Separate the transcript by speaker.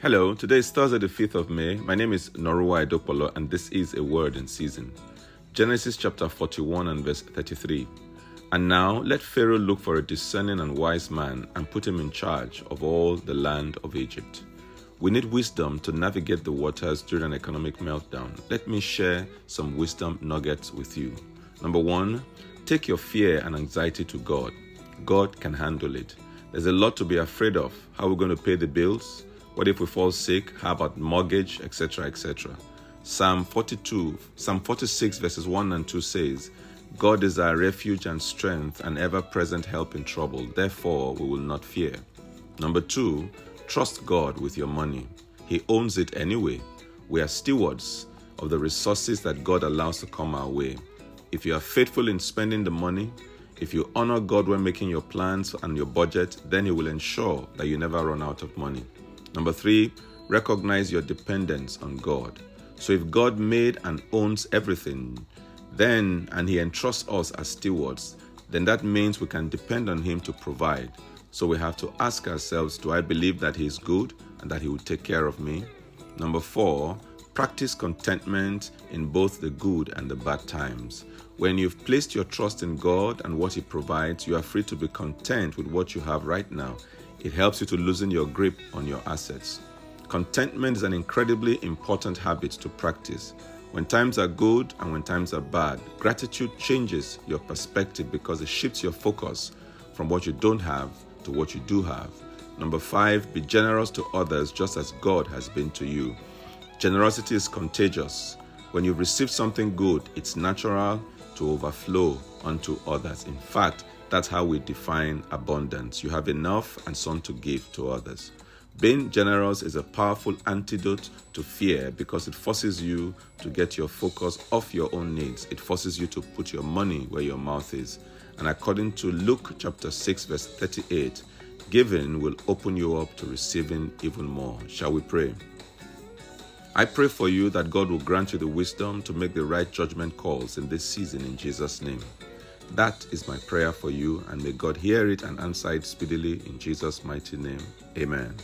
Speaker 1: Hello, today is Thursday, the 5th of May. My name is Norua Edopolo, and this is a word in season. Genesis chapter 41 and verse 33. And now let Pharaoh look for a discerning and wise man and put him in charge of all the land of Egypt. We need wisdom to navigate the waters during an economic meltdown. Let me share some wisdom nuggets with you. Number one, take your fear and anxiety to God. God can handle it. There's a lot to be afraid of. How are we going to pay the bills? What if we fall sick? How about mortgage, etc., etc.? Psalm 42, Psalm 46, verses 1 and 2 says, God is our refuge and strength and ever present help in trouble. Therefore, we will not fear. Number two, trust God with your money. He owns it anyway. We are stewards of the resources that God allows to come our way. If you are faithful in spending the money, if you honor God when making your plans and your budget, then He will ensure that you never run out of money. Number three, recognize your dependence on God. So if God made and owns everything, then, and He entrusts us as stewards, then that means we can depend on Him to provide. So we have to ask ourselves do I believe that He is good and that He will take care of me? Number four, practice contentment in both the good and the bad times. When you've placed your trust in God and what He provides, you are free to be content with what you have right now it helps you to loosen your grip on your assets. Contentment is an incredibly important habit to practice. When times are good and when times are bad, gratitude changes your perspective because it shifts your focus from what you don't have to what you do have. Number five, be generous to others just as God has been to you. Generosity is contagious. When you've received something good, it's natural to overflow onto others. In fact, that's how we define abundance. You have enough and some to give to others. Being generous is a powerful antidote to fear because it forces you to get your focus off your own needs. It forces you to put your money where your mouth is. And according to Luke chapter 6, verse 38, giving will open you up to receiving even more. Shall we pray? I pray for you that God will grant you the wisdom to make the right judgment calls in this season in Jesus' name. That is my prayer for you, and may God hear it and answer it speedily in Jesus' mighty name. Amen.